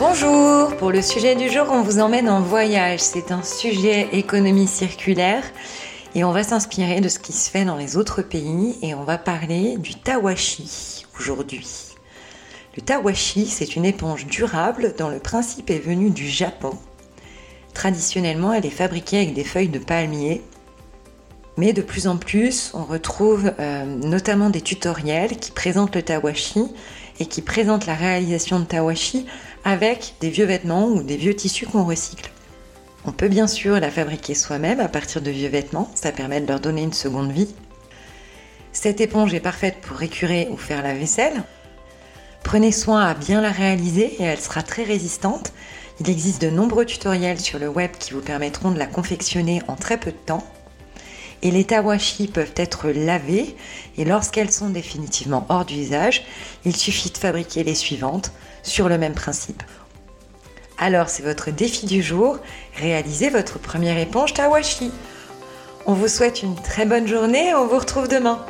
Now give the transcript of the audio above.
Bonjour, pour le sujet du jour, on vous emmène en voyage. C'est un sujet économie circulaire et on va s'inspirer de ce qui se fait dans les autres pays et on va parler du tawashi aujourd'hui. Le tawashi, c'est une éponge durable dont le principe est venu du Japon. Traditionnellement, elle est fabriquée avec des feuilles de palmier mais de plus en plus, on retrouve euh, notamment des tutoriels qui présentent le tawashi et qui présentent la réalisation de tawashi avec des vieux vêtements ou des vieux tissus qu'on recycle. On peut bien sûr la fabriquer soi-même à partir de vieux vêtements, ça permet de leur donner une seconde vie. Cette éponge est parfaite pour récurer ou faire la vaisselle. Prenez soin à bien la réaliser et elle sera très résistante. Il existe de nombreux tutoriels sur le web qui vous permettront de la confectionner en très peu de temps et les tawashi peuvent être lavées et lorsqu'elles sont définitivement hors d'usage, il suffit de fabriquer les suivantes sur le même principe. Alors c'est votre défi du jour, réalisez votre première éponge tawashi. On vous souhaite une très bonne journée, on vous retrouve demain.